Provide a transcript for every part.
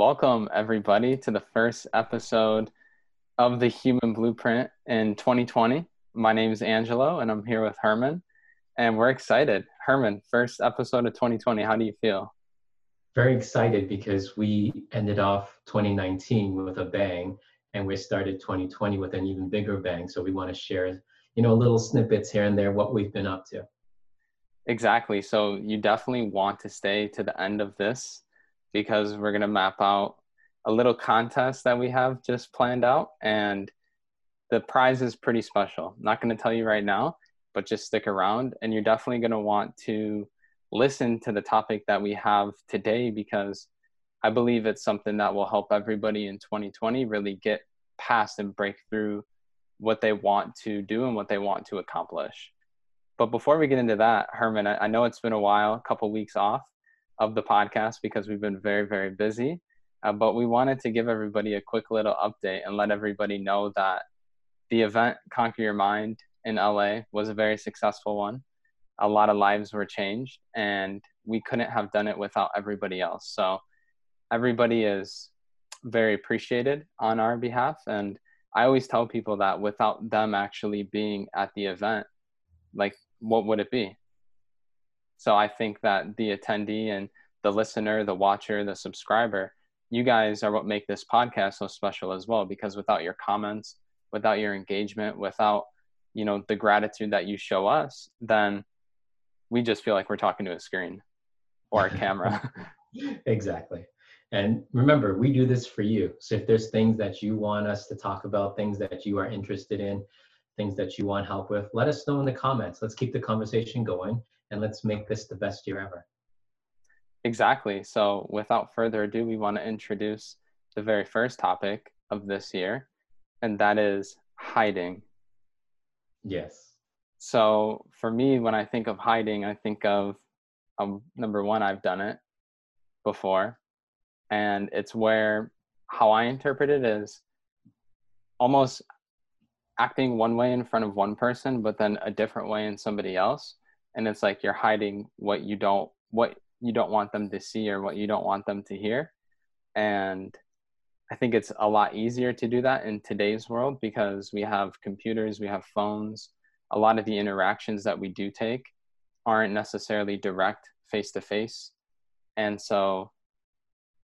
Welcome, everybody, to the first episode of the Human Blueprint in 2020. My name is Angelo, and I'm here with Herman, and we're excited. Herman, first episode of 2020. How do you feel? Very excited because we ended off 2019 with a bang, and we started 2020 with an even bigger bang. So we want to share, you know, little snippets here and there what we've been up to. Exactly. So you definitely want to stay to the end of this because we're going to map out a little contest that we have just planned out and the prize is pretty special. I'm not going to tell you right now, but just stick around and you're definitely going to want to listen to the topic that we have today because I believe it's something that will help everybody in 2020 really get past and break through what they want to do and what they want to accomplish. But before we get into that, Herman, I, know it's been a while, a couple weeks off, of the podcast because we've been very, very busy. Uh, but we wanted to give everybody a quick little update and let everybody know that the event Conquer Your Mind in LA was a very successful one. A lot of lives were changed, and we couldn't have done it without everybody else. So, everybody is very appreciated on our behalf. And I always tell people that without them actually being at the event, like, what would it be? So I think that the attendee and the listener, the watcher, the subscriber, you guys are what make this podcast so special as well because without your comments, without your engagement, without, you know, the gratitude that you show us, then we just feel like we're talking to a screen or a camera. exactly. And remember, we do this for you. So if there's things that you want us to talk about, things that you are interested in, things that you want help with, let us know in the comments. Let's keep the conversation going and let's make this the best year ever. Exactly. So, without further ado, we want to introduce the very first topic of this year, and that is hiding. Yes. So, for me, when I think of hiding, I think of um, number one, I've done it before, and it's where how I interpret it is almost acting one way in front of one person, but then a different way in somebody else and it's like you're hiding what you don't what you don't want them to see or what you don't want them to hear. And i think it's a lot easier to do that in today's world because we have computers we have phones. A lot of the interactions that we do take aren't necessarily direct face to face and so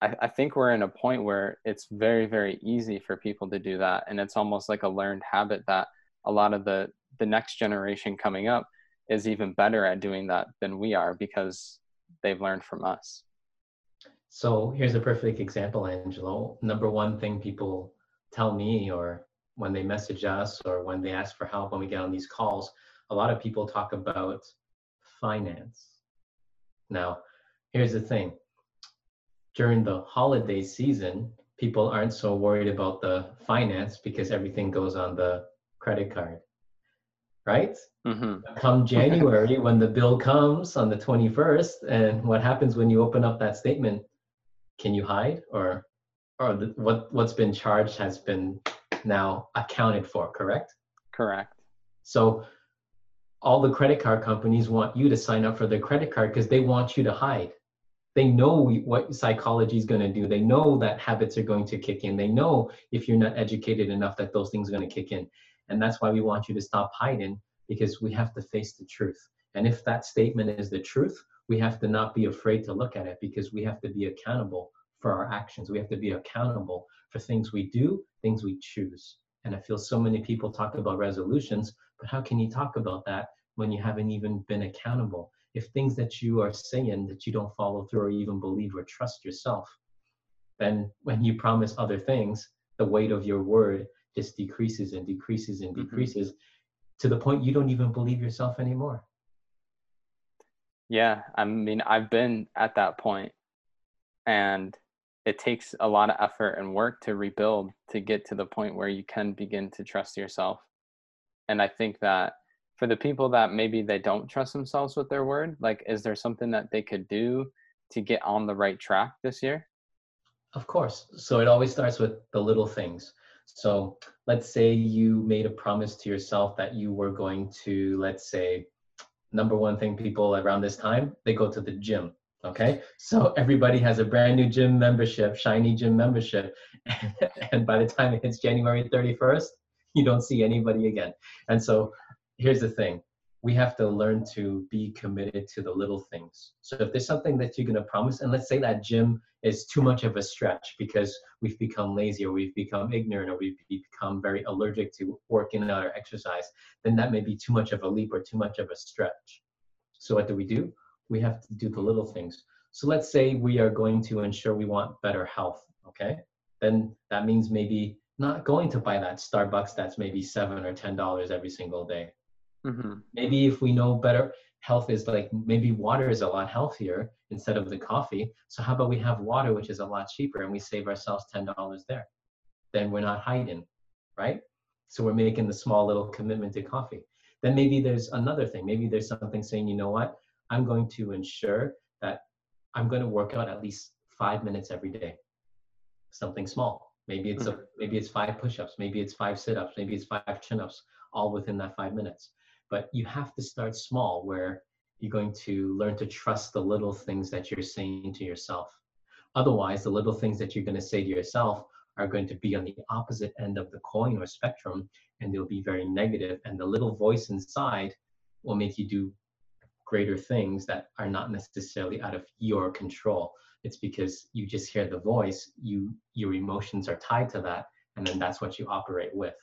I, I think we're in a point where it's very very easy for people to do that. And it's almost like a learned habit that a lot of the the next generation coming up is even better at doing that than we are because they've learned from us. So here's a perfect example, Angelo. Number one thing people tell me, or when they message us, or when they ask for help when we get on these calls, a lot of people talk about finance. Now, here's the thing during the holiday season, people aren't so worried about the finance because everything goes on the credit card right? Mm-hmm. Come January, when the bill comes on the 21st, and what happens when you open up that statement? Can you hide, or or the, what what's been charged has been now accounted for? Correct. Correct. So all the credit card companies want you to sign up for their credit card because they want you to hide. They know what psychology is going to do. They know that habits are going to kick in. They know if you're not educated enough that those things are going to kick in. And that's why we want you to stop hiding because we have to face the truth. And if that statement is the truth, we have to not be afraid to look at it because we have to be accountable for our actions. We have to be accountable for things we do, things we choose. And I feel so many people talk about resolutions, but how can you talk about that when you haven't even been accountable? If things that you are saying that you don't follow through or even believe or trust yourself, then when you promise other things, the weight of your word just decreases and decreases and mm-hmm. decreases mm-hmm. to the point you don't even believe yourself anymore. Yeah, I mean, I've been at that point, and it takes a lot of effort and work to rebuild to get to the point where you can begin to trust yourself. And I think that for the people that maybe they don't trust themselves with their word, like, is there something that they could do to get on the right track this year? Of course. So it always starts with the little things. So let's say you made a promise to yourself that you were going to, let's say, number one thing people around this time, they go to the gym. Okay, so everybody has a brand new gym membership, shiny gym membership, and by the time it hits January 31st, you don't see anybody again. And so here's the thing we have to learn to be committed to the little things. So if there's something that you're going to promise, and let's say that gym is too much of a stretch because we've become lazy or we've become ignorant or we've become very allergic to working out or exercise, then that may be too much of a leap or too much of a stretch. So what do we do? We have to do the little things. So let's say we are going to ensure we want better health, okay? Then that means maybe not going to buy that Starbucks that's maybe seven or ten dollars every single day. Mm-hmm. Maybe if we know better, health is like maybe water is a lot healthier instead of the coffee. So how about we have water, which is a lot cheaper, and we save ourselves ten dollars there? Then we're not hiding, right? So we're making the small little commitment to coffee. Then maybe there's another thing. Maybe there's something saying, you know what? I'm going to ensure that I'm going to work out at least five minutes every day. Something small. Maybe it's a mm-hmm. maybe it's five push-ups. Maybe it's five sit-ups. Maybe it's five chin-ups. All within that five minutes. But you have to start small, where you're going to learn to trust the little things that you're saying to yourself. Otherwise, the little things that you're going to say to yourself are going to be on the opposite end of the coin or spectrum, and they'll be very negative. And the little voice inside will make you do greater things that are not necessarily out of your control. It's because you just hear the voice, you your emotions are tied to that, and then that's what you operate with.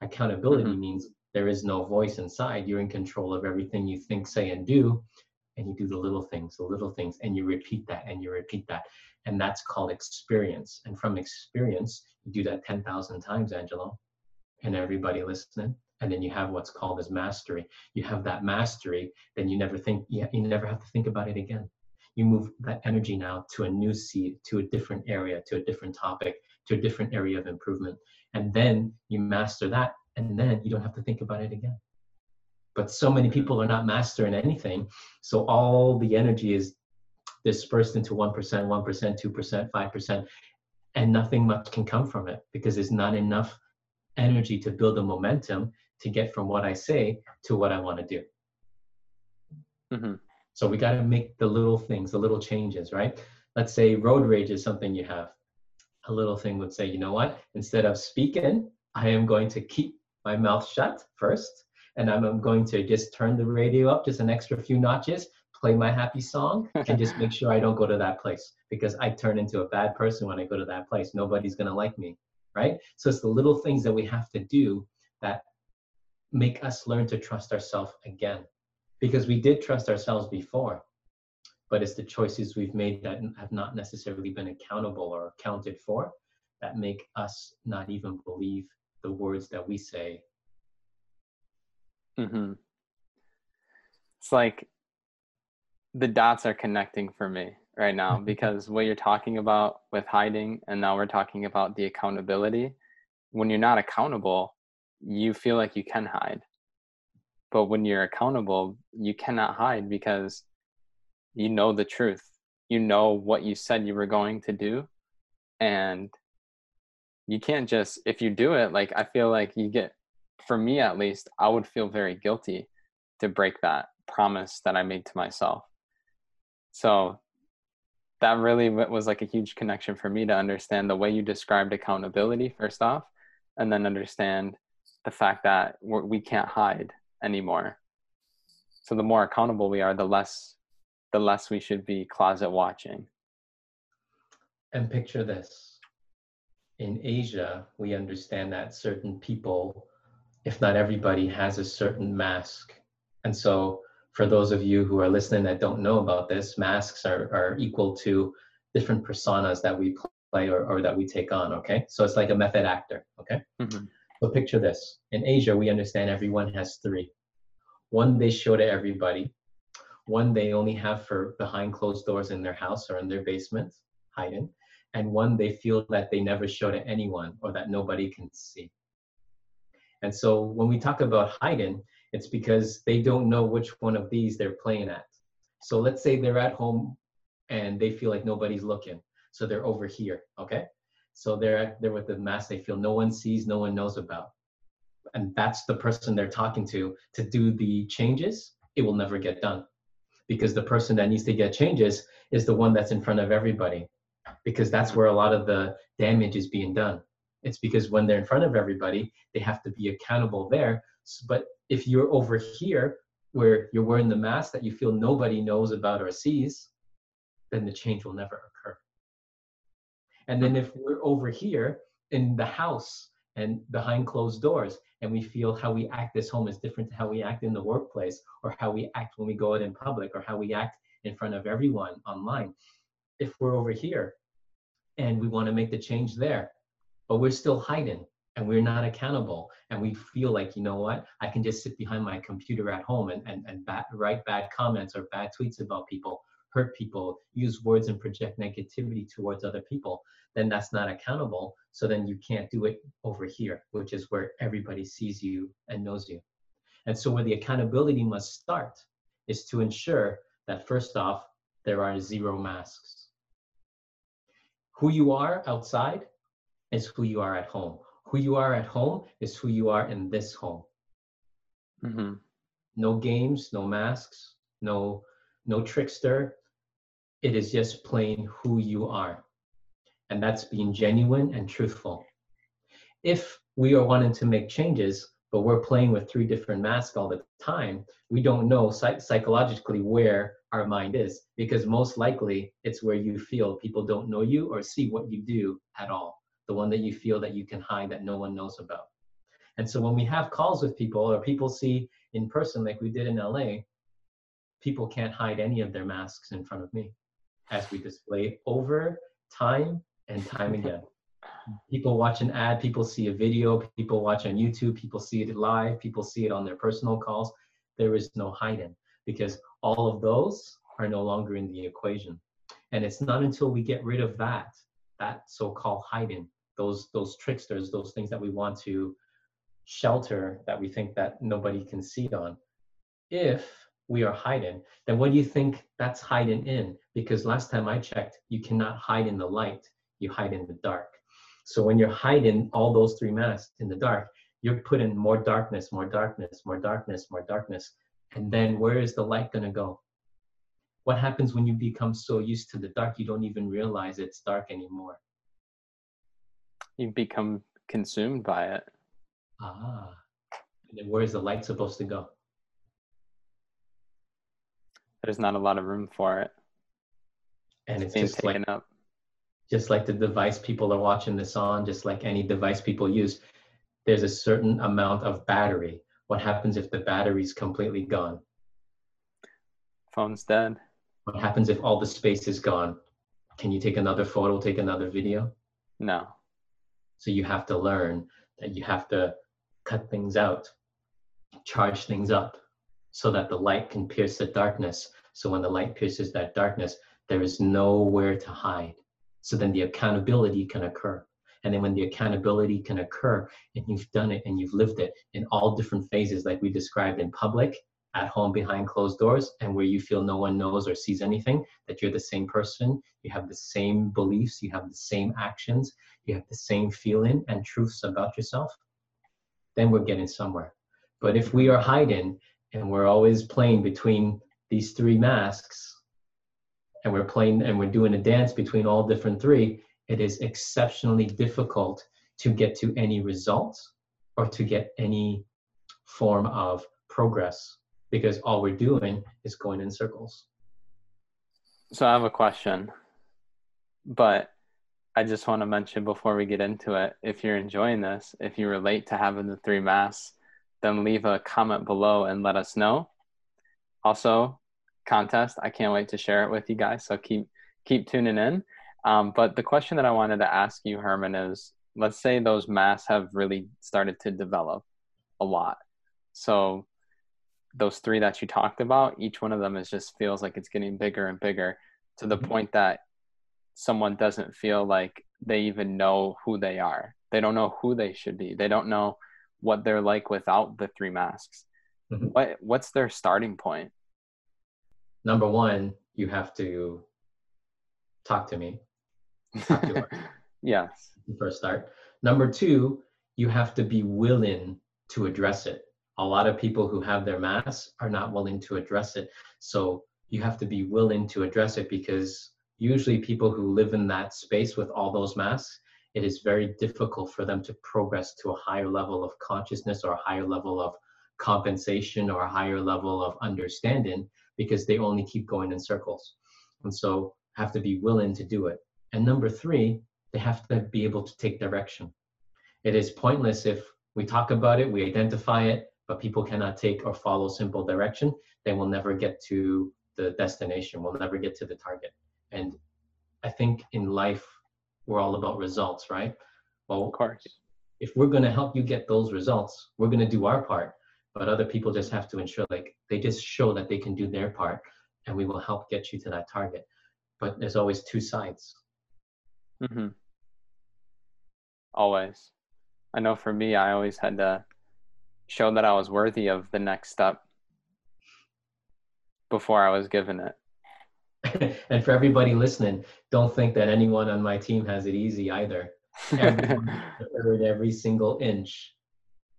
Accountability mm-hmm. means there is no voice inside. You're in control of everything you think, say, and do. And you do the little things, the little things, and you repeat that and you repeat that. And that's called experience. And from experience, you do that 10,000 times, Angelo, and everybody listening. And then you have what's called as mastery. You have that mastery, then you never think, you never have to think about it again. You move that energy now to a new seed, to a different area, to a different topic, to a different area of improvement. And then you master that, and then you don't have to think about it again. But so many people are not mastering anything so all the energy is dispersed into 1% 1% 2% 5% and nothing much can come from it because there's not enough energy to build a momentum to get from what i say to what i want to do. Mm-hmm. so we got to make the little things the little changes right? Let's say road rage is something you have. A little thing would say you know what? Instead of speaking i am going to keep my mouth shut first, and I'm going to just turn the radio up just an extra few notches, play my happy song, and just make sure I don't go to that place because I turn into a bad person when I go to that place. Nobody's going to like me, right? So it's the little things that we have to do that make us learn to trust ourselves again because we did trust ourselves before but it's the choices we've made that have not necessarily been accountable or accounted for that make us not even believe the words that we say. Mm-hmm. It's like the dots are connecting for me right now because what you're talking about with hiding, and now we're talking about the accountability. When you're not accountable, you feel like you can hide. But when you're accountable, you cannot hide because you know the truth. You know what you said you were going to do. And you can't just if you do it like i feel like you get for me at least i would feel very guilty to break that promise that i made to myself. So that really was like a huge connection for me to understand the way you described accountability first off and then understand the fact that we're, can't hide anymore. So the more accountable we are the less the less we should be closet watching. And picture this in Asia, we understand that certain people, if not everybody, has a certain mask. And so, for those of you who are listening that don't know about this, masks are, are equal to different personas that we play or, or that we take on. Okay. So, it's like a method actor. Okay. Mm-hmm. So, picture this in Asia, we understand everyone has three one they show to everybody, one they only have for behind closed doors in their house or in their basement, hiding and one they feel that they never show to anyone or that nobody can see. And so when we talk about hiding, it's because they don't know which one of these they're playing at. So let's say they're at home and they feel like nobody's looking. So they're over here, okay? So they're they're with the mask they feel no one sees, no one knows about. And that's the person they're talking to to do the changes. It will never get done. because the person that needs to get changes is the one that's in front of everybody because that's where a lot of the damage is being done. It's because when they're in front of everybody they have to be accountable there. But if you're over here where you're wearing the mask that you feel nobody knows about or sees then the change will never occur. And then if we're over here in the house and behind closed doors and we feel how we act this home is different to how we act in the workplace or how we act when we go out in public or how we act in front of everyone online if we're over here and we want to make the change there. But we're still hiding and we're not accountable and we feel like you know what? I can just sit behind my computer at home and, and, and bad, write bad comments or bad tweets about people hurt people use words and project negativity towards other people then that's not accountable. So then you can't do it over here which is where everybody sees you and knows you. And so where the accountability must start is to ensure that first off there are zero masks who you are outside is who you are at home. Who you are at home is who you are in this home. Mm-hmm. No games, no masks, no no trickster. It is just plain who you are. And that's being genuine and truthful. If we are wanting to make changes, but we're playing with three different masks all the time, we don't know psych- psychologically where our mind is because most likely it's where you feel people don't know you or see what you do at all the one that you feel that you can hide that no one knows about. And so when we have calls with people or people see in person, like we did in LA, people can't hide any of their masks in front of me as we display over time and time again. People watch an ad, people see a video, people watch on YouTube, people see it live, people see it on their personal calls. There is no hiding because all of those are no longer in the equation. And it's not until we get rid of that, that so-called hiding, those those tricksters, those things that we want to shelter that we think that nobody can see on. If we are hiding, then what do you think that's hiding in? Because last time I checked, you cannot hide in the light, you hide in the dark. So when you're hiding all those three masks in the dark, you're putting more darkness, more darkness, more darkness, more darkness. And then where is the light going to go? What happens when you become so used to the dark, you don't even realize it's dark anymore? you become consumed by it. Ah. And then where's the light supposed to go? There's not a lot of room for it. And it's, it's just like up. just like the device people are watching this on, just like any device people use, there's a certain amount of battery. What happens if the battery's completely gone? Phone's dead. What happens if all the space is gone? Can you take another photo, take another video? No. So you have to learn that you have to cut things out, charge things up so that the light can pierce the darkness. So when the light pierces that darkness, there is nowhere to hide. So then the accountability can occur. And then when the accountability can occur and you've done it and you've lived it in all different phases, like we described in public, at home behind closed doors, and where you feel no one knows or sees anything, that you're the same person, you have the same beliefs, you have the same actions, you have the same feeling and truths about yourself, then we're getting somewhere. But if we are hiding and we're always playing between these three masks, and we're playing and we're doing a dance between all different three, it is exceptionally difficult to get to any results or to get any form of progress because all we're doing is going in circles. So I have a question, but I just want to mention before we get into it if you're enjoying this, if you relate to having the three masks, then leave a comment below and let us know. Also, contest, I can't wait to share it with you guys. So keep keep tuning in. Um, but the question that I wanted to ask you, Herman, is let's say those masks have really started to develop a lot. So those three that you talked about, each one of them is just feels like it's getting bigger and bigger to the mm-hmm. point that someone doesn't feel like they even know who they are. They don't know who they should be. They don't know what they're like without the three masks. Mm-hmm. What what's their starting point? Number one, you have to talk to me. Yes. First start. Number two, you have to be willing to address it. A lot of people who have their masks are not willing to address it. So you have to be willing to address it because usually people who live in that space with all those masks, it is very difficult for them to progress to a higher level of consciousness or a higher level of compensation or a higher level of understanding because they only keep going in circles. And so have to be willing to do it. And number three, they have to be able to take direction. It is pointless if we talk about it, we identify it, but people cannot take or follow simple direction, they will never get to the destination, We'll never get to the target. And I think in life, we're all about results, right? Well, of course. If we're going to help you get those results, we're going to do our part, but other people just have to ensure like they just show that they can do their part and we will help get you to that target. But there's always two sides. Mm-hmm. Always. I know for me, I always had to show that I was worthy of the next step before I was given it. and for everybody listening, don't think that anyone on my team has it easy either. Everyone every single inch,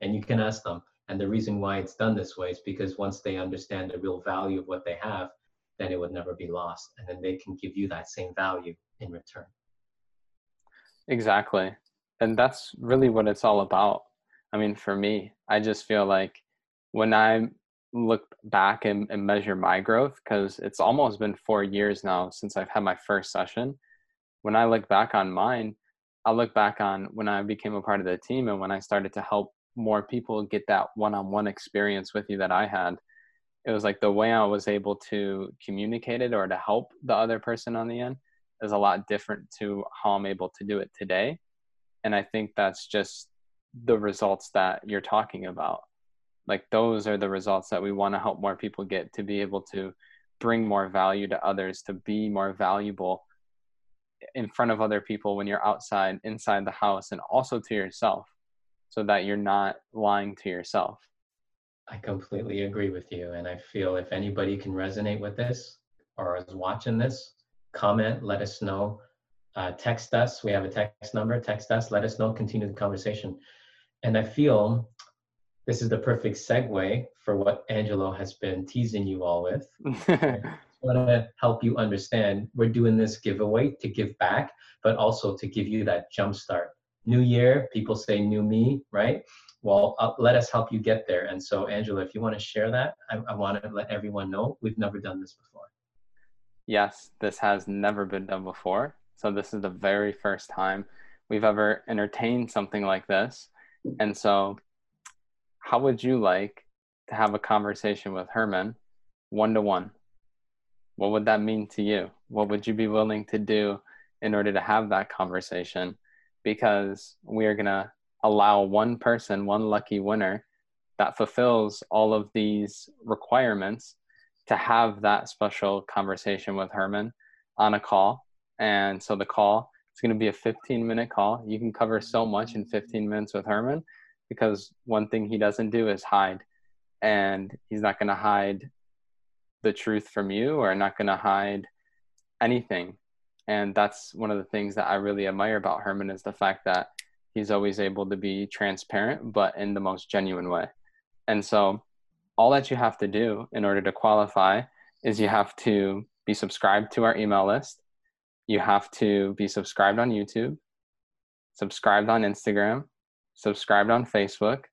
and you can ask them. And the reason why it's done this way is because once they understand the real value of what they have, then it would never be lost, and then they can give you that same value in return. Exactly, and that's really what it's all about. I mean, for me, I just feel like when I look back and, and measure my growth, because it's almost been four years now since I've had my first session. When I look back on mine, I look back on when I became a part of the team and when I started to help more people get that one-on-one experience with you that I had. It was like the way I was able to communicate it or to help the other person on the end is a lot different to how I'm able to do it today. And I think that's just the results that you're talking about. Like those are the results that we want to help more people get to be able to bring more value to others, to be more valuable in front of other people when you're outside, inside the house, and also to yourself so that you're not lying to yourself. I completely agree with you. And I feel if anybody can resonate with this or is watching this, comment, let us know uh, text us. We have a text number. Text us. Let us know. Continue the conversation. And I feel this is the perfect segue for what Angelo has been teasing you all with. I want to help you understand we're doing this giveaway to give back, but also to give you that jump start. New year, people say new me, right? Well, uh, let us help you get there. And so, Angelo, if you want to share that, I, I want to let everyone know we've never done this before. Yes, this has never been done before. So this is the very first time we've ever entertained something like this. And so, how would you like to have a conversation with Herman one to one? What would that mean to you? What would you be willing to do in order to have that conversation? Because we are going to allow one person, one lucky winner that fulfills all of these requirements to have that special conversation with Herman on a call and so the call is going to be a 15 minute call. You can cover so much in 15 minutes with Herman because one thing he doesn't do is hide. And he's not going to hide the truth from you or not going to hide anything. And that's one of the things that I really admire about Herman is the fact that he's always able to be transparent, but in the most genuine way. And so all that you have to do in order to qualify is you have to be subscribed to our email list you have to be subscribed on YouTube, subscribed on Instagram, subscribed on Facebook.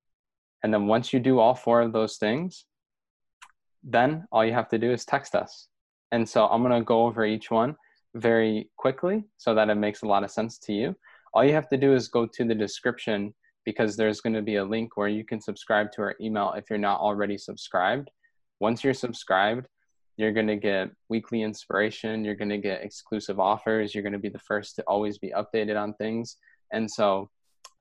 And then once you do all four of those things, then all you have to do is text us. And so I'm going to go over each one very quickly so that it makes a lot of sense to you. All you have to do is go to the description because there's going to be a link where you can subscribe to our email if you're not already subscribed. Once you're subscribed, you're going to get weekly inspiration you're going to get exclusive offers you're going to be the first to always be updated on things. And so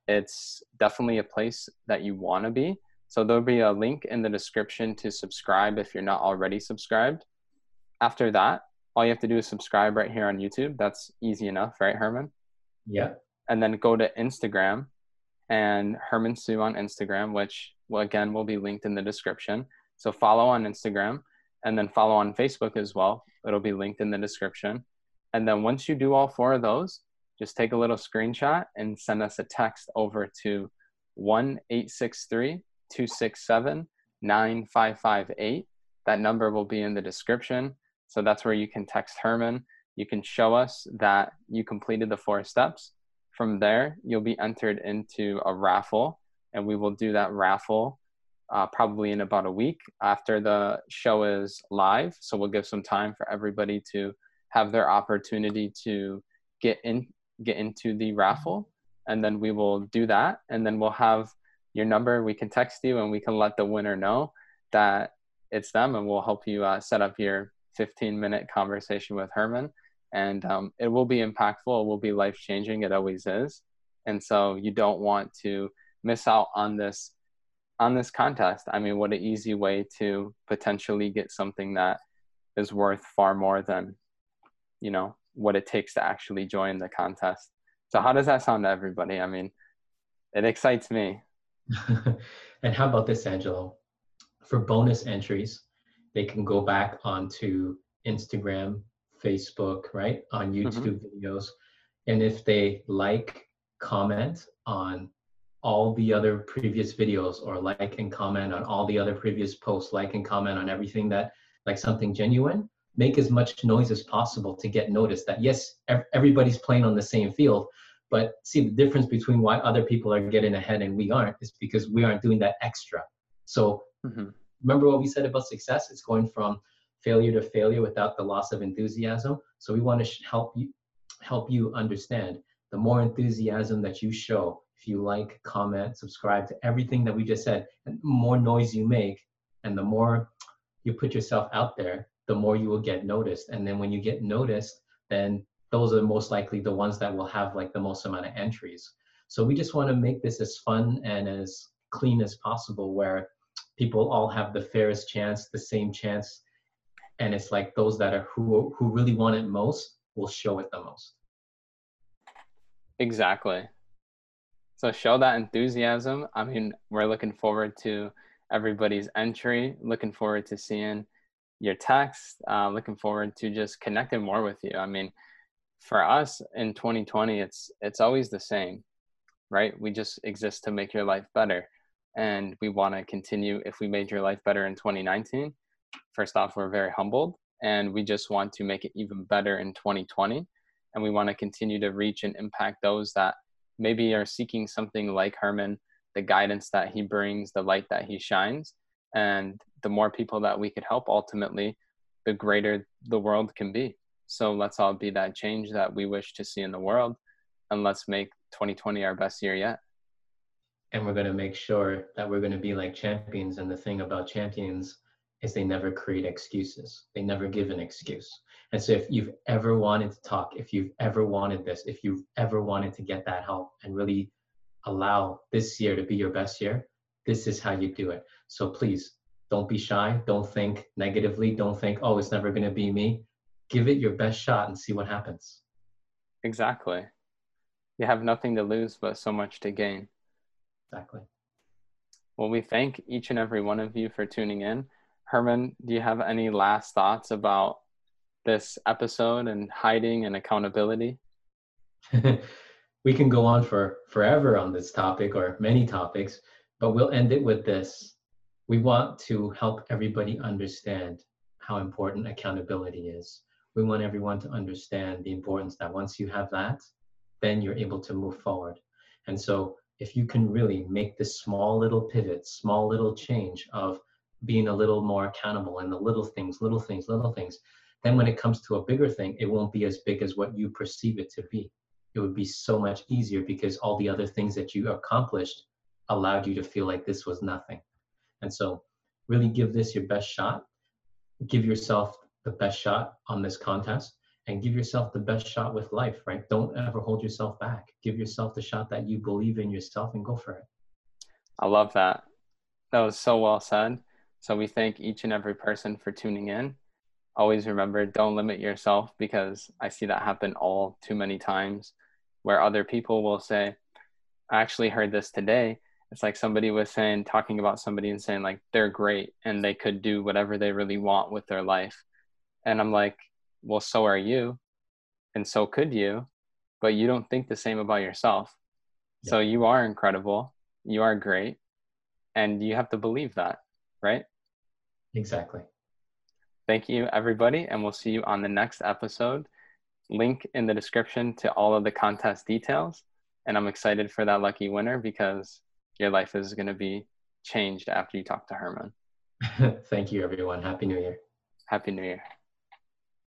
it's definitely a place that you want to be. So there'll be a link in the description to subscribe if you're not already subscribed. After that all you have to do is subscribe right here on youtube. That's easy enough right herman? Yeah. And then go to instagram and herman sue on instagram which again will be linked in the description so follow on instagram and then follow on Facebook as well. It'll be linked in the description. And then once you do all four of those, just take a little screenshot and send us a text over to 1 267 9558. That number will be in the description. So that's where you can text Herman. You can show us that you completed the four steps. From there, you'll be entered into a raffle, and we will do that raffle uh, probably in about a week after the show is live. So we'll give some time for everybody to have their opportunity to get in get into the raffle and then we will do that. And then we'll have your number. We can text you and we can let the winner know that it's them and we'll help you uh, set up your 15 minute conversation with herman and um, it will be impactful. It will be life changing it always is. And so you don't want to miss out on this on this contest. I mean what an easy way to potentially get something that is worth far more than you know what it takes to actually join the contest. So how does that sound to everybody? I mean it excites me. And how about this angelo? For bonus entries they can go back onto instagram facebook right on mm-hmm. youtube mm-hmm. videos and if they like comment on all the other previous videos or like and comment on all the other previous posts like and comment on everything that like something genuine make as much noise as possible to get noticed that yes everybody's playing on the same field but see the difference between why other people are getting ahead and we aren't is because we aren't doing that extra so mm-hmm. remember what we said about success it's going from failure to failure without the loss of enthusiasm so we want to help you help you understand the more enthusiasm that you show if you like comment subscribe to everything that we just said and more noise you make and the more you put yourself out there the more you will get noticed. And then when you get noticed, then those are most likely the ones that will have like the most amount of entries. So we just want to make this as fun and as clean as possible where people all have the fairest chance, the same chance. And it's like those that are who who really want it most will show it the most. Exactly. So show that enthusiasm. I mean, we're looking forward to everybody's entry, looking forward to seeing your text. Uh, looking forward to just connecting more with you. I mean, for us in 2020, it's it's always the same, right? We just exist to make your life better, and we want to continue. If we made your life better in 2019, first off, we're very humbled, and we just want to make it even better in 2020, and we want to continue to reach and impact those that maybe are seeking something like Herman, the guidance that he brings, the light that he shines, and the more people that we could help ultimately the greater the world can be. So let's all be that change that we wish to see in the world and let's make 2020 our best year yet. And we're going to make sure that we're going to be like champions and the thing about champions is they never create excuses they never give an excuse and so if you've ever wanted to talk if you've ever wanted this if you've ever wanted to get that help and really allow this year to be your best year this is how you do it so please don't be shy. Don't think negatively. Don't think, oh, it's never going to be me. Give it your best shot and see what happens. Exactly. You have nothing to lose, but so much to gain. Exactly. Well, we thank each and every one of you for tuning in. Herman, do you have any last thoughts about this episode and hiding and accountability? we can go on for forever on this topic or many topics, but we'll end it with this we want to help everybody understand how important accountability is. We want everyone to understand the importance that once you have that, then you're able to move forward. And so if you can really make this small little pivot, small little change of being a little more accountable in the little things, little things, little things, then when it comes to a bigger thing, it won't be as big as what you perceive it to be. It would be so much easier because all the other things that you accomplished allowed you to feel like this was nothing. And so really give this your best shot. Give yourself the best shot on this contest and give yourself the best shot with life, right? Don't ever hold yourself back. Give yourself the shot that you believe in yourself and go for it. I love that. That was so well said. So we thank each and every person for tuning in. Always remember don't limit yourself because I see that happen all too many times where other people will say, I actually heard this today. It's like somebody was saying talking about somebody and saying like they're great and they could do whatever they really want with their life. And i'm like well so are you and so could you but you don't think the same about yourself. Yeah. so you are incredible. You are great and you have to believe that right exactly thank you, everybody, and we'll see you on the next episode. Link in the description to all of the contest details. And I'm excited for that lucky winner because your life is going to be changed after you talk to Herman. Thank you, everyone. Happy New Year. Happy New Year.